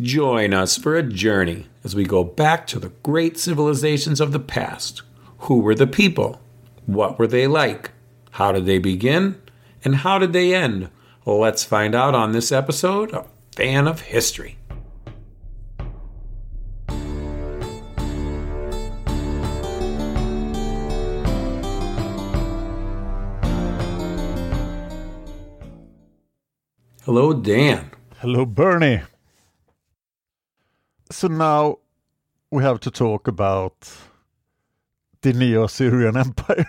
Join us for a journey as we go back to the great civilizations of the past. Who were the people? What were they like? How did they begin? And how did they end? Let's find out on this episode of Fan of History. Hello, Dan. Hello, Bernie. So now we have to talk about the Neo-Assyrian Empire.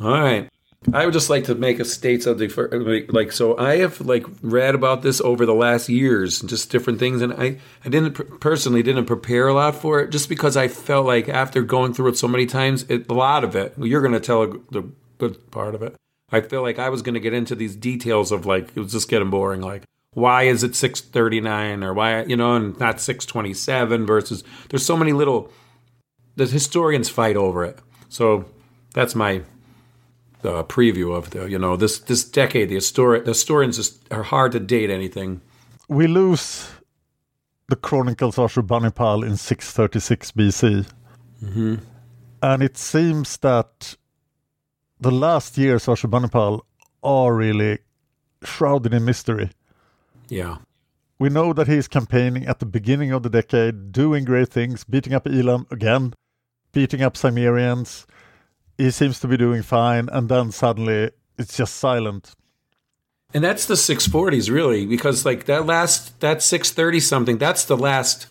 All right. I would just like to make a state like so. I have like read about this over the last years, just different things, and I I didn't personally didn't prepare a lot for it, just because I felt like after going through it so many times, it, a lot of it. You're going to tell the good part of it. I feel like I was going to get into these details of like it was just getting boring. Like why is it 639 or why you know and not 627 versus there's so many little the historians fight over it. So that's my uh, preview of the you know this this decade. The histori- the historians just are hard to date anything. We lose the Chronicles of Ashurbanipal in 636 BC. Mm-hmm. And it seems that the last years of Ashurbanipal are really shrouded in mystery. Yeah. We know that he's campaigning at the beginning of the decade, doing great things, beating up Elam again, beating up Cimmerians. He seems to be doing fine, and then suddenly it's just silent. And that's the 640s really because like that last that 630 something that's the last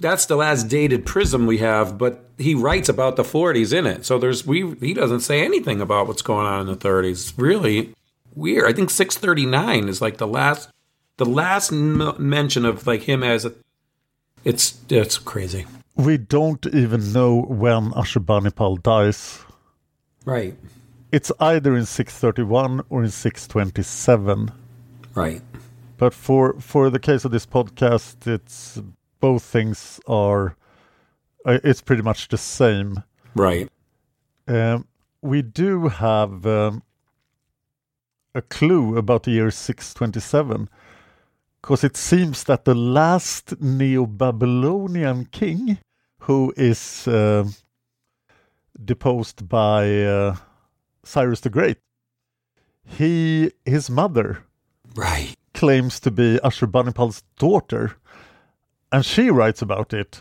that's the last dated prism we have but he writes about the 40s in it. So there's we he doesn't say anything about what's going on in the 30s. Really weird. I think 639 is like the last the last m- mention of like him as a it's it's crazy. We don't even know when Ashurbanipal dies. Right. It's either in 631 or in 627. Right. But for for the case of this podcast, it's both things are uh, it's pretty much the same. Right. Um, we do have um, a clue about the year 627 because it seems that the last Neo-Babylonian king who is uh, deposed by uh, Cyrus the Great, he his mother Right. claims to be Ashurbanipal's daughter, and she writes about it.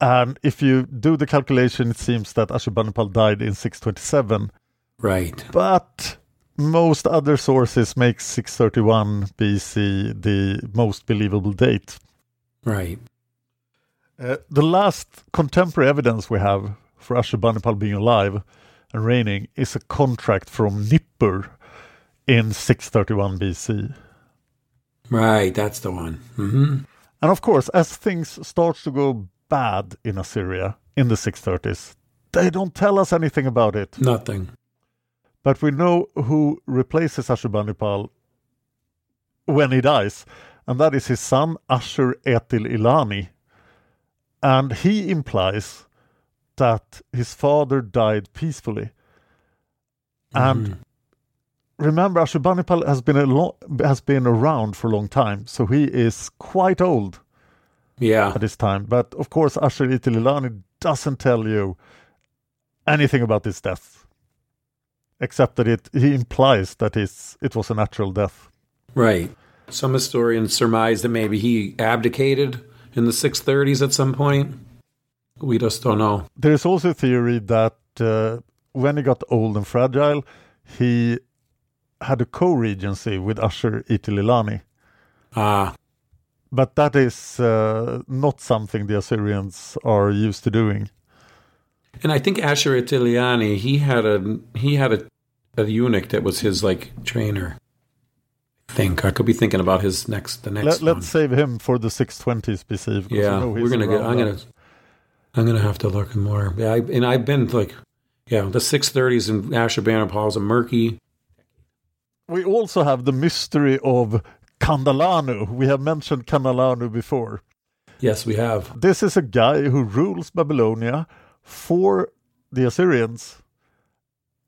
And if you do the calculation, it seems that Ashurbanipal died in 627, Right. but most other sources make 631 BC the most believable date. Right. Uh, the last contemporary evidence we have for Ashurbanipal being alive and reigning is a contract from Nippur in 631 BC. Right, that's the one. hmm And of course, as things start to go bad in Assyria in the 630s, they don't tell us anything about it. Nothing. But we know who replaces Ashurbanipal when he dies, and that is his son Ashur Etil Ilani. And he implies that his father died peacefully. And mm-hmm. remember, Ashurbanipal has been a lo- has been around for a long time, so he is quite old Yeah. at this time. But of course, Ashur Etil Ilani doesn't tell you anything about his death, except that it he implies that it's, it was a natural death. Right. Some historians surmise that maybe he abdicated in the 630s at some point. We just don't know. There is also a theory that uh, when he got old and fragile, he had a co-regency with Ashur Etil Ilani. Ah, But that is uh, not something the Assyrians are used to doing. And I think Ashur Etil Ilani, he had a he had a, a eunuch that was his like trainer. I think I could be thinking about his next the next Let, one. us save him for the 620s BC. because yeah, we're gonna get. I'm that. gonna I'm gonna have to look more. Yeah, I, and I've been like, yeah, the 630s and Ashurbanipal's a murky. We also have the mystery of Kandalanu. We have mentioned Kandalanu before. Yes, we have. This is a guy who rules Babylonia for the Assyrians.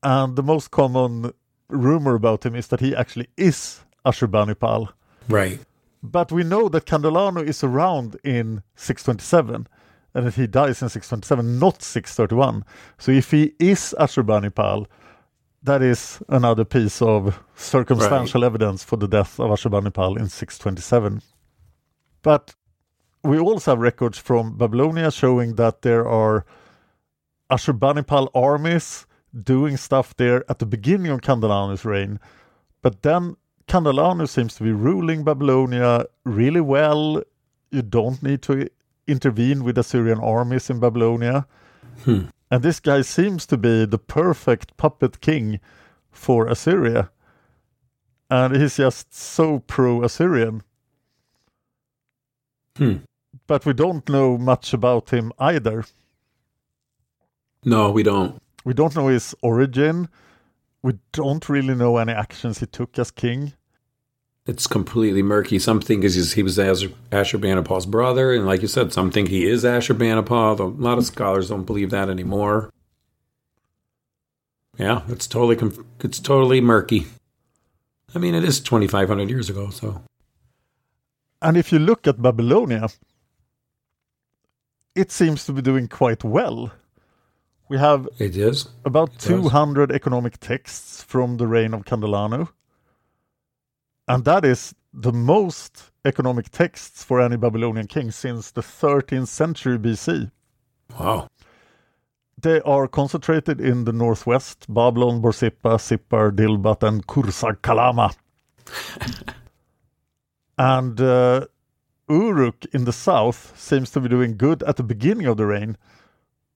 And the most common rumor about him is that he actually is Ashurbanipal. Right. But we know that Kandalanu is around in 627 and that he dies in 627, not 631. So if he is Ashurbanipal, that is another piece of circumstantial evidence for the death of Ashurbanipal in 627. But we also have records from Babylonia showing that there are Ashurbanipal armies doing stuff there at the beginning of Kandalanu's reign. But then Kandalanu seems to be ruling Babylonia really well. You don't need to intervene with Assyrian armies in Babylonia. And this guy seems to be the perfect puppet king for Assyria. And he's just so pro Assyrian. Hmm. But we don't know much about him either. No, we don't. We don't know his origin. We don't really know any actions he took as king. It's completely murky. Some think is he was Asher, Ashurbanipal's brother, and like you said, some think he is Ashurbanipal. A lot of scholars don't believe that anymore. Yeah, it's totally it's totally murky. I mean, it is twenty five hundred years ago, so And if you look at Babylonia, it seems to be doing quite well. We have it is. about It does. 200 economic texts from the reign of Kandalanu. And that is the most economic texts for any Babylonian king since the 13th century BC. Wow. They are concentrated in the northwest Babylon, Borsippa, Sippar, Dilbat, and Kursa Kalama. and uh, Uruk in the south seems to be doing good at the beginning of the reign,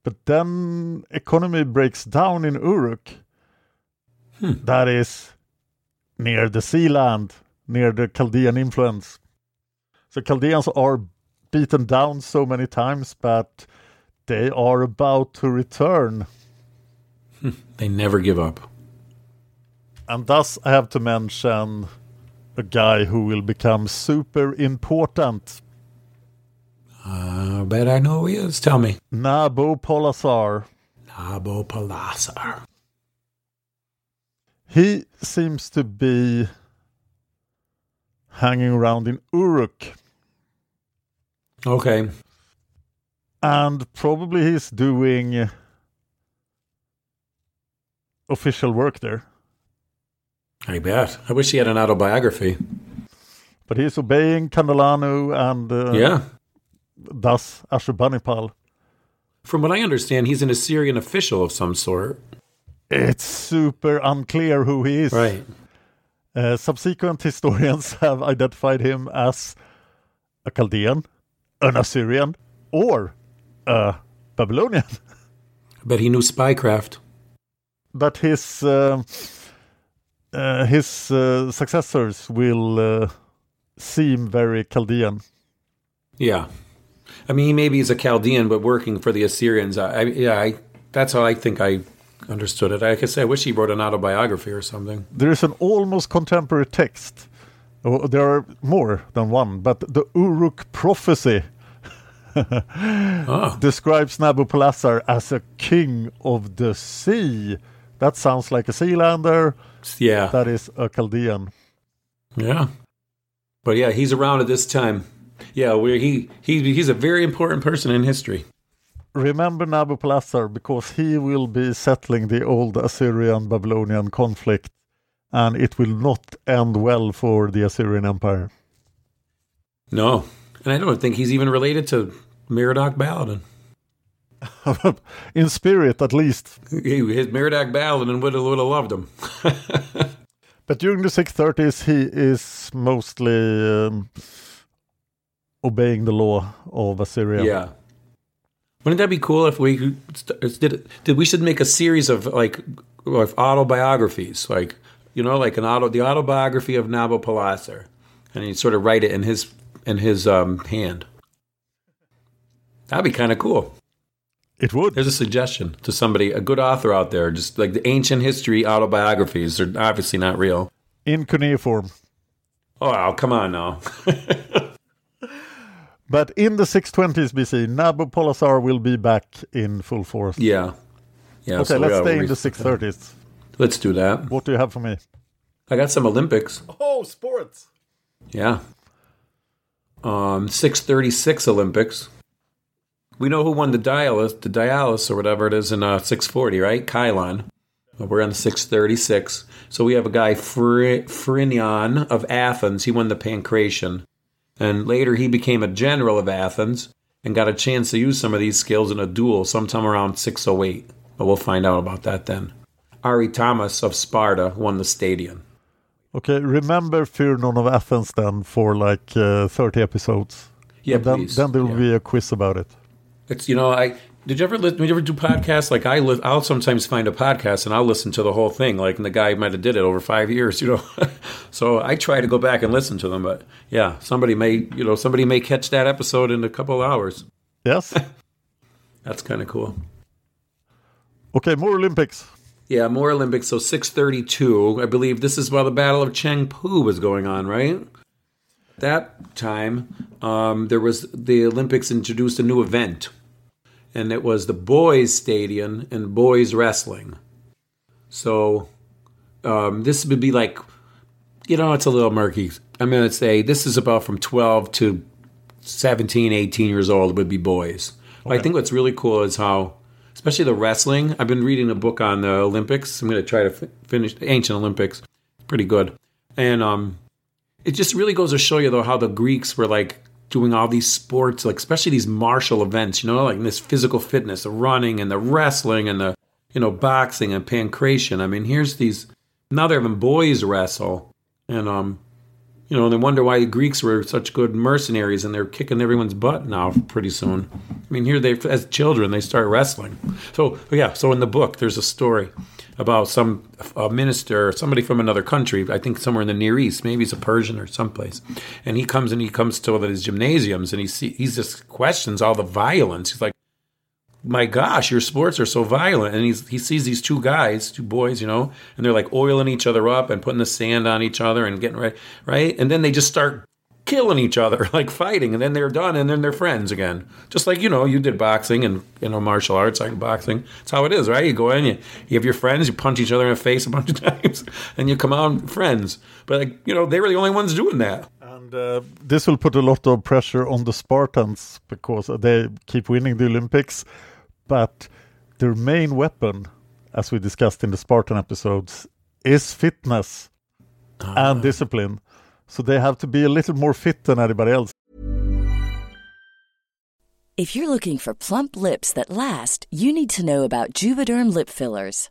but then economy breaks down in Uruk. Hmm. That is near the sea land, near the Chaldean influence. So Chaldeans are beaten down so many times, but they are about to return. Hmm. They never give up. And thus I have to mention a guy who will become super important. I bet I know who he is. Tell me. Nabopolassar. Nabopolassar. He seems to be hanging around in Uruk. Okay. And probably he's doing official work there. I bet. I wish he had an autobiography. But he's obeying Kandalanu and uh, yeah. Thus Ashurbanipal. From what I understand, he's an Assyrian official of some sort. It's super unclear who he is. Right. Uh, subsequent historians have identified him as a Chaldean, an Assyrian, or a Babylonian. But he knew spycraft. But his uh, uh, his uh, successors will uh, seem very Chaldean. Yeah. I mean, he maybe he's a Chaldean, but working for the Assyrians. I, I yeah, I, that's how I think I understood it. Like I said, I wish he wrote an autobiography or something. There is an almost contemporary text. Oh, there are more than one, but the Uruk prophecy Oh, describes Nabopolassar as a king of the sea. That sounds like a Sealander. yeah, That is a Chaldean. yeah. But yeah, he's around at this time. Yeah, where he he he's a very important person in history. Remember Nabopolassar because he will be settling the old Assyrian Babylonian conflict and it will not end well for the Assyrian Empire. No, and I don't think he's even related to Merodach Baladan. In spirit, at least. He, his Merodach Baladan would have would have loved him. But during the 630s, he is mostly um, obeying the law of Assyria. Yeah. Wouldn't that be cool if we did did we should make a series of like of autobiographies, like you know, like an auto the autobiography of Nabopolassar, and you sort of write it in his in his um, hand. That'd be kind of cool. It would. There's a suggestion to somebody, a good author out there, just like the ancient history autobiographies. They're obviously not real. In cuneiform. Oh, come on now. But in the 620s BC, Nabopolassar will be back in full force. yeah. Yeah. Okay, so let's stay in the 630s. Let's do that. What do you have for me? I got some Olympics. Oh, sports. Yeah. Um, 636 Olympics. We know who won the Dialis, the Dialis or whatever it is in uh, 640, right? Kylon. We're on the 636. So we have a guy, Phry- Phrynion of Athens. He won the Pancration. And later he became a general of Athens and got a chance to use some of these skills in a duel sometime around 608. But we'll find out about that then. Arytamas of Sparta won the stadium. Okay, remember Phrynon of Athens then for like uh, 30 episodes. Yeah, And then, please. then there will Yeah. be a quiz about it. It's you know I did you ever li- did you ever do podcasts? Like I li- I'll sometimes find a podcast and I'll listen to the whole thing like and the guy might have did it over five years you know? So I try to go back and listen to them but yeah somebody may you know somebody may catch that episode in a couple hours. Yes? that's kind of cool. Okay, more Olympics. yeah more Olympics. So six thirty two I believe this is while the Battle of Chengpu was going on right? That time um, there was the Olympics introduced a new event and it was the boys stadium and boys wrestling. So um, this would be like you know it's a little murky. I'm going to say this is about from 12 to 17 18 years old would be boys. I think what's really cool is how especially the wrestling i've been reading a book on the olympics. I'm going to try to fi- finish the ancient olympics. Pretty good. And um it just really goes to show you though how the Greeks were like doing all these sports, like especially these martial events, you know, like this physical fitness, the running and the wrestling and the you know boxing and pancration. I mean, here's these now they're having boys wrestle, and um, you know, and they wonder why the Greeks were such good mercenaries and they're kicking everyone's butt now pretty soon. I mean, here they as children they start wrestling. So yeah, so in the book there's a story about some minister, somebody from another country, I think somewhere in the Near East, maybe he's a Persian or someplace, and he comes and he comes to one of his gymnasiums and he see, he just questions all the violence. He's like, my gosh, your sports are so violent. And he sees these two guys, two boys, you know, and they're like oiling each other up and putting the sand on each other and getting right, right? And then they just start killing each other, like fighting, and then they're done and then they're friends again. Just like, you know, you did boxing and, you know, martial arts, like boxing. That's how it is, right? You go in, you, you have your friends, you punch each other in the face a bunch of times, and you come out friends. But, like, you know, they were the only ones doing that. And uh, this will put a lot of pressure on the Spartans because they keep winning the Olympics, but their main weapon, as we discussed in the Spartan episodes, is fitness and discipline. So they have to be a little more fit than anybody else. If you're looking for plump lips that last, you need to know about Juvederm lip fillers.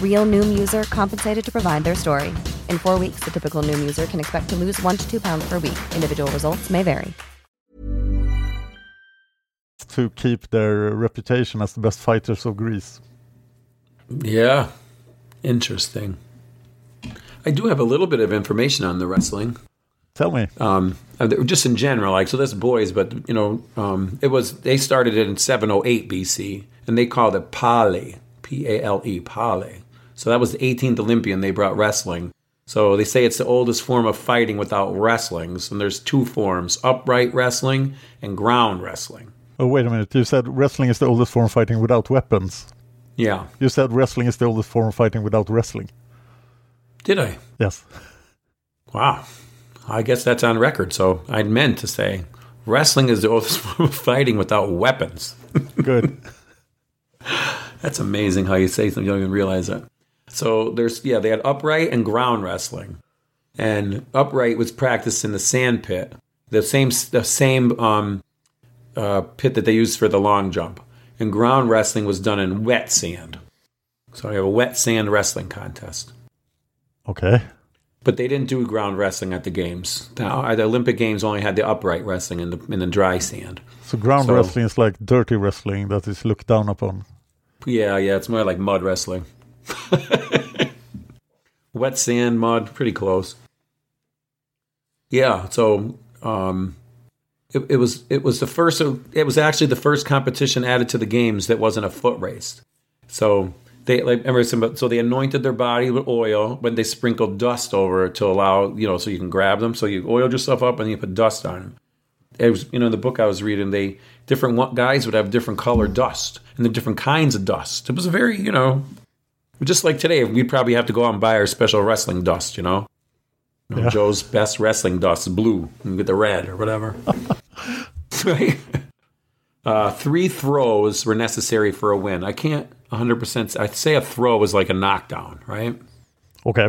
Real Noom user compensated to provide their story. In four weeks, the typical Noom user can expect to lose one to two pounds per week. Individual results may vary. To keep their reputation as the best fighters of Greece. Yeah, interesting. I do have a little bit of information on the wrestling. Tell me. Um, uh, just in general, like so. That's boys, but you know, um, it was they started it in 708 BC, and they called it Pale, P A L E, Pale. So that was the 18th Olympian. They brought wrestling. So they say it's the oldest form of fighting without wrestlings, and there's two forms: upright wrestling and ground wrestling. Oh, wait a minute. You said wrestling is the oldest form of fighting without weapons. Yeah, You said wrestling is the oldest form of fighting without wrestling. did I? Yes. Wow. I guess that's on record. So I meant to say wrestling is the oldest form of fighting without weapons. Good. That's amazing how you say something you don't even realize that. So there's yeah, they had upright and ground wrestling, and upright was practiced in the sand pit, the same the same um, uh, pit that they used for the long jump, and ground wrestling was done in wet sand. So I have a wet sand wrestling contest. Okay. But they didn't do ground wrestling at the games. Now, the Olympic Games only had the upright wrestling in the in the dry sand. So ground So- wrestling is like dirty wrestling that is looked down upon. Yeah, yeah, it's more like mud wrestling. Wet sand, mud, pretty close. Yeah, so um, it, it was it was the first. It was actually the first competition added to the games that wasn't a foot race. So they like remember some, so they anointed their body with oil, but they sprinkled dust over it to allow you know so you can grab them. So you oiled yourself up and you put dust on them. It was you know in the book I was reading they different guys would have different color dust and the different kinds of dust. It was a very you know just like today we'd probably have to go out and buy our special wrestling dust. You know, You know, Yeah. Joe's best wrestling dust is blue and get the red or whatever. right. Uh, three throws were necessary for a win. I can't 100%. I'd say a throw was like a knockdown, right? Okay.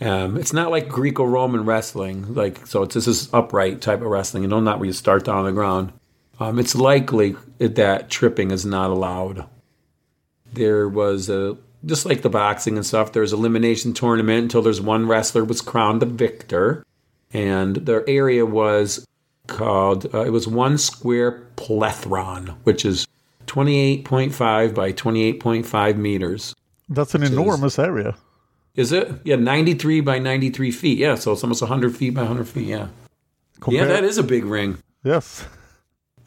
Um, it's not like Greco-Roman wrestling, like so. It's this is upright type of wrestling, you know, not where you start down on the ground. Um, it's likely that tripping is not allowed. There was a just like the boxing and stuff. There's elimination tournament until there's one wrestler was crowned the victor, and their area was called. Uh, it was one square plethron, which is 28.5 by 28.5 meters. That's an is- enormous area. Is it? Yeah, 93 by 93 feet. Yeah, so it's almost 100 feet by 100 feet. Yeah. Yeah, that is a big ring. Yes.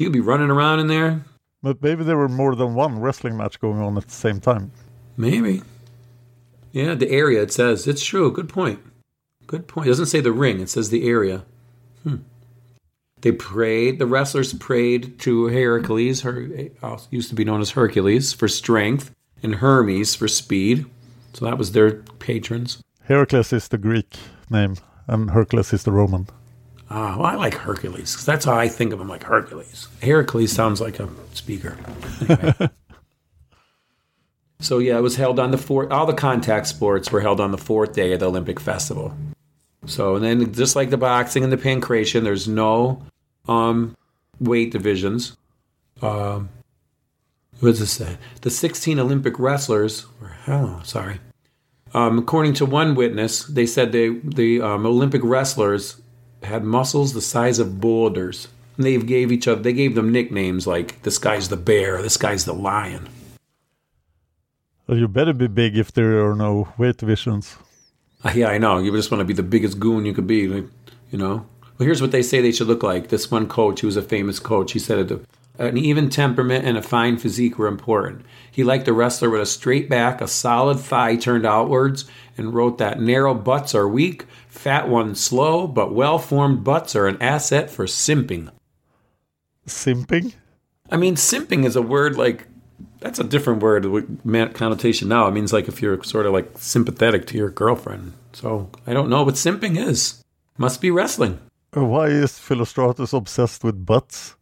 You could be running around in there. But maybe there were more than one wrestling match going on at the same time. Maybe. Yeah, the area, it says. It's true. Good point. Good point. It doesn't say the ring, it says the area. Hmm. They prayed, the wrestlers prayed to Heracles, her, used to be known as Hercules, for strength, and Hermes for speed. So that was their patrons. Heracles is the Greek name, and Hercules is the Roman. Ah, well, I like Hercules because that's how I think of him, like Hercules. Heracles sounds like a speaker. Anyway. so yeah, it was held on the fourth. All the contact sports were held on the fourth day of the Olympic festival. So, and then just like the boxing and the pancration, there's no um, weight divisions. Um, what does this say? The 16 Olympic wrestlers, or, oh, sorry. Um, according to one witness, they said they, the um, Olympic wrestlers had muscles the size of boulders. And they gave each other, they gave them nicknames like this guy's the bear, this guy's the lion. Well, you better be big if there are no weight divisions. Uh, yeah, I know. You just want to be the biggest goon you could be, like, you know. Well, here's what they say they should look like. This one coach, who was a famous coach, he said an even temperament and a fine physique were important. He liked a wrestler with a straight back, a solid thigh turned outwards, and wrote that narrow butts are weak, fat ones slow, but well formed butts are an asset for simping. Simping? I mean, simping is a word like that's a different word with connotation now. It means like if you're sort of like sympathetic to your girlfriend. So I don't know what simping is. Must be wrestling. Why is Philostratus obsessed with butts?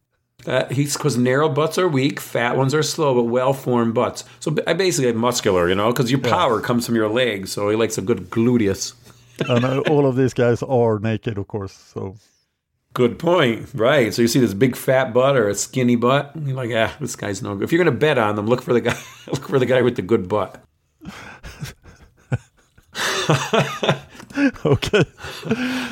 Uh, he's because narrow butts are weak, fat ones are slow, but well-formed butts. So I basically muscular, you know, because your power yeah. comes from your legs. So he likes a good gluteus. and all of these guys are naked, of course. So Good point. Right. So you see this big fat butt or a skinny butt, you're like, ah, this guy's no good. If you're going to bet on them, look for the guy. look for the guy with the good butt. okay.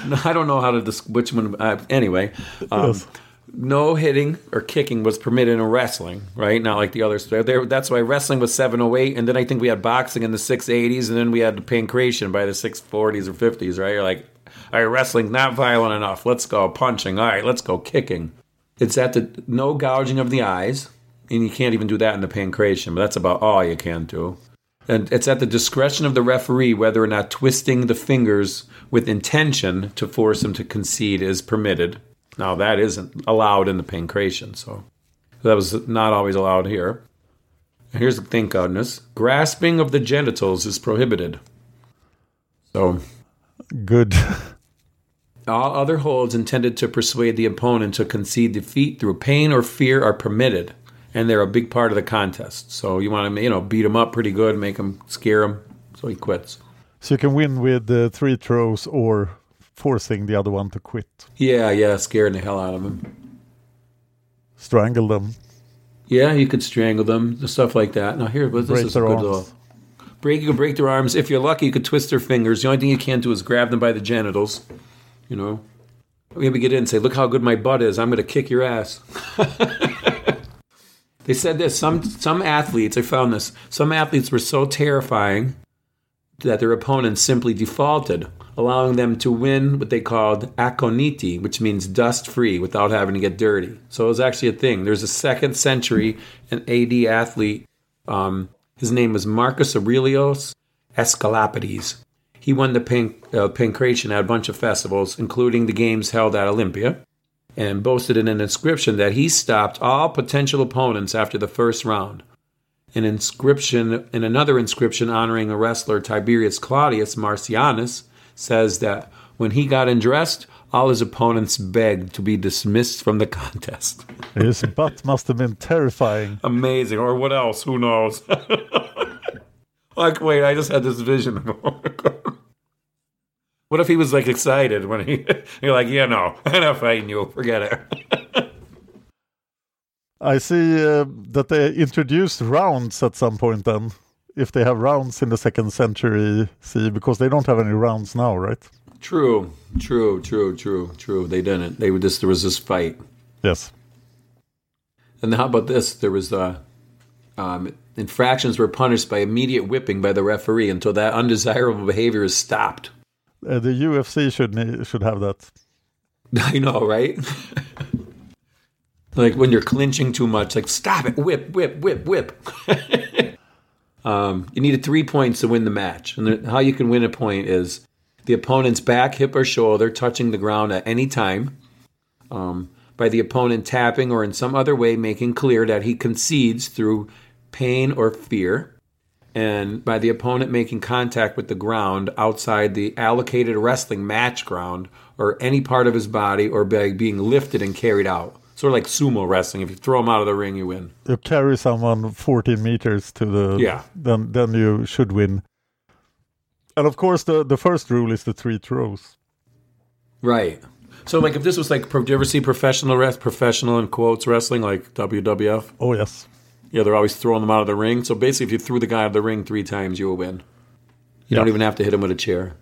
No, I don't know how to dis- which one. Uh, anyway, um, yes. No hitting or kicking was permitted in wrestling. Right, not like the others. There, that's why wrestling was 708, and then I think we had boxing in the 680s, and then we had the pancration by the 640s or 50s. Right, you're like, all right, wrestling's not violent enough. Let's go punching. All right, let's go kicking. It's at the no gouging of the eyes, and you can't even do that in the pancration, but that's about all you can do. And it's at the discretion of the referee whether or not twisting the fingers with intention to force him to concede is permitted. Now, that isn't allowed in the pancration, so that was not always allowed here. And here's the thank goodness grasping of the genitals is prohibited. So, good. All other holds intended to persuade the opponent to concede defeat through pain or fear are permitted, and they're a big part of the contest. So you want to, you know, beat him up pretty good, make him scare him, so he quits. So you can win with uh, three throws or forcing the other one to quit. Yeah, yeah, scaring the hell out of him. Strangle them. Yeah, you could strangle them, stuff like that. Now here, but this break is good. Arms. Break, you can break their arms. If you're lucky, you could twist their fingers. The only thing you can't do is grab them by the genitals. You know, maybe get in and say, "Look how good my butt is. I'm going to kick your ass." they said this. Some some athletes, I found this. Some athletes were so terrifying that their opponents simply defaulted, allowing them to win what they called akoniti, which means dust free without having to get dirty. So it was actually a thing. There's a second century an AD athlete. Um, his name was Marcus Aurelius Aesculapius. He won the pan- uh, pancration at a bunch of festivals, including the games held at Olympia, and boasted in an inscription that he stopped all potential opponents after the first round. An inscription, in another inscription honoring a wrestler Tiberius Claudius Marcianus, says that when he got undressed, all his opponents begged to be dismissed from the contest. his butt must have been terrifying. Amazing, or what else? Who knows? like, wait, I just had this vision. What if he was like excited when he you're like, yeah, no, I'm not fighting you. Forget it. I see uh, that they introduced rounds at some point. Then, if they have rounds in the second century see, because they don't have any rounds now, right? True, true, true, true, true. They didn't. They were just there was this fight. Yes. And how about this? There was uh, um, infractions were punished by immediate whipping by the referee until that undesirable behavior is stopped. Uh, the UFC should should have that. I know, right? like when you're clinching too much, like stop it, whip, whip, whip, whip. um, you needed three points to win the match, and the, how you can win a point is the opponent's back, hip, or shoulder touching the ground at any time. Um, by the opponent tapping or in some other way making clear that he concedes through pain or fear and by the opponent making contact with the ground outside the allocated wrestling match ground or any part of his body or by being lifted and carried out. Sort of like sumo wrestling. If you throw him out of the ring, you win. You carry someone 14 meters to the. Yeah. Then, then you should win. And of course, the, the first rule is the three throws. Right. So, like, if this was like, pro- do you ever see professional rest, professional in quotes wrestling, like WWF? Oh yes. Yeah, they're always throwing them out of the ring. So basically, if you threw the guy out of the ring three times, you will win. You don't even have to hit him with a chair.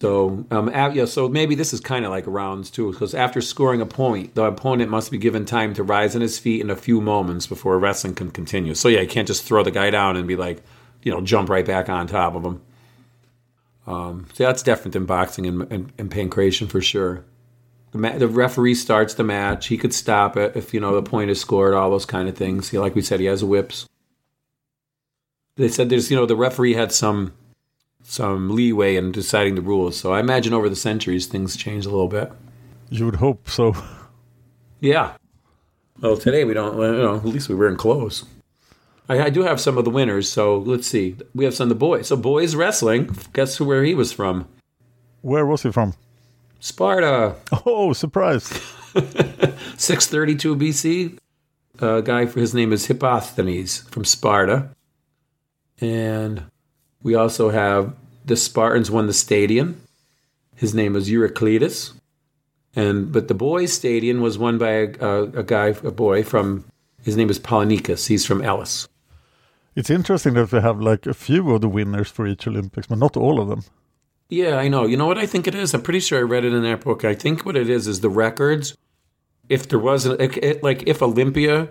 So, um, a- yeah, so maybe this is kind of like rounds too, because after scoring a point, the opponent must be given time to rise on his feet in a few moments before wrestling can continue. So, yeah, you can't just throw the guy down and be like, you know, jump right back on top of him. Um, so that's different than boxing and, and, and for sure. The, ma- the referee starts the match. He could stop it if you know the point is scored. All those kind of things. He, like we said, he has whips. They said there's you know the referee had some some leeway in deciding the rules. So I imagine over the centuries things change a little bit. You would hope so. Yeah. Well, today we don't. You know, at least we were in clothes. I, I do have some of the winners. So let's see. We have some of the boys. So boys wrestling. Guess who where he was from? Where was he from? Sparta. Oh, surprise! 632 BC. A guy, his name is Hipposthenes from Sparta. And we also have the Spartans won the stadium. His name was Eurycletus. And but the boys' stadium was won by a, a, a guy, a boy from. His name is Polynicus. He's from Elis. It's interesting that we have like a few of the winners for each Olympics, but not all of them. Yeah, I know. You know what I think it is? I'm pretty sure I read it in that book. I think what it is is the records. If there wasn't, it, it, like, if Olympia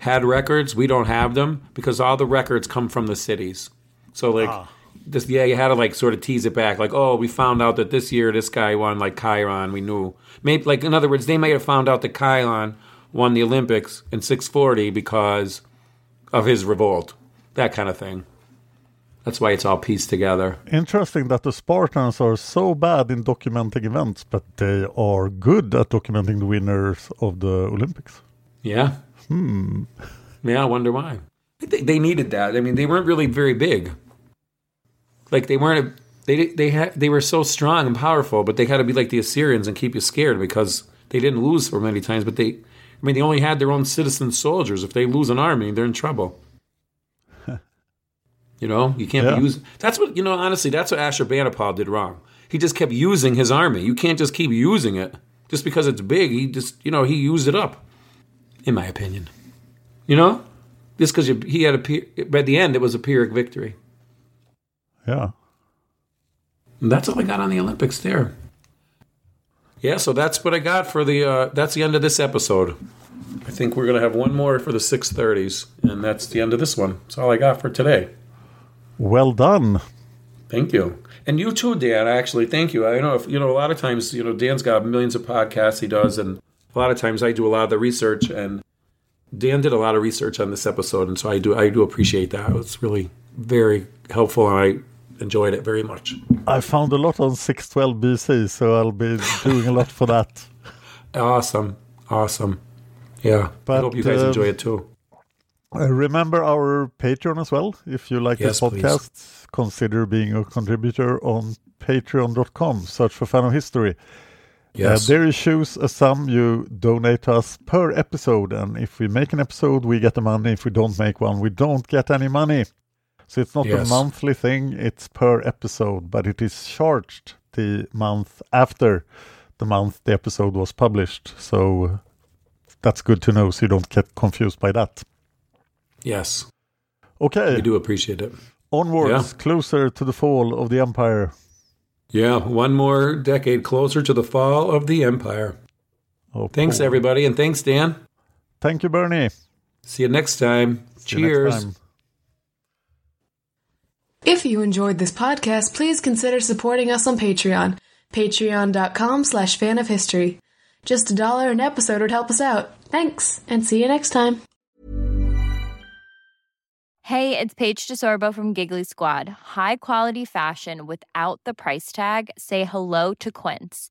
had records, we don't have them because all the records come from the cities. So, like, ah. This, yeah, you had to, like, sort of tease it back. Like, oh, we found out that this year this guy won, like, Chiron. We knew. Maybe, like, in other words, they may have found out that Chiron won the Olympics in 640 because of his revolt. That kind of thing. That's why it's all pieced together. Interesting that the Spartans are so bad in documenting events, but they are good at documenting the winners of the Olympics. Yeah. Hmm. Yeah, I wonder why. They, they needed that. I mean, they weren't really very big. Like they weren't. A, they they had they were so strong and powerful, but they had to be like the Assyrians and keep you scared because they didn't lose for many times. But they, I mean, they only had their own citizen soldiers. If they lose an army, they're in trouble. you know, you can't Yeah. be using. That's what you know. Honestly, that's what Ashurbanipal did wrong. He just kept using his army. You can't just keep using it just because it's big. He just you know he used it up in my opinion. You know, just because he had a by the end it was a Pyrrhic victory. Yeah. And that's all I got on the Olympics there. Yeah, so that's what I got for the. Uh, that's the end of this episode. I think we're gonna have one more for the six thirties, and that's the end of this one. That's all I got for today. Well done. Thank you, and you too, Dan. Actually, thank you. I know if you know a lot of times, you know, Dan's got millions of podcasts he does, and a lot of times I do a lot of the research, and Dan did a lot of research on this episode, and so I do I do appreciate that. It's really very helpful, and I enjoyed it very much. I found a lot on 612 BC, so I'll be doing a lot for that. Awesome, awesome. Yeah, But, I hope you guys um, enjoy it too. Uh, remember our Patreon as well. If you like Yes, this podcast, consider being a contributor on patreon.com. Search for Fan of History. Yes, Uh, there you choose a sum you donate us per episode. And if we make an episode, we get the money. If we don't make one, we don't get any money. So it's not Yes. a monthly thing, it's per episode, but it is charged the month after the month the episode was published. So that's good to know so you don't get confused by that. yes, Okay. we do appreciate it. Onwards, Yeah. closer to the fall of the empire. Yeah, one more decade closer to the fall of the empire. Oh, Thanks, cool. everybody, and thanks, Dan. Thank you, Bernie. See you next time. See you next Cheers. If you enjoyed this podcast, please consider supporting us on Patreon. Patreon.com slash fan of history. Just a dollar an episode would help us out. Thanks, and see you next time. Hey, it's Paige DeSorbo from Giggly Squad. High quality fashion without the price tag. Say hello to Quince.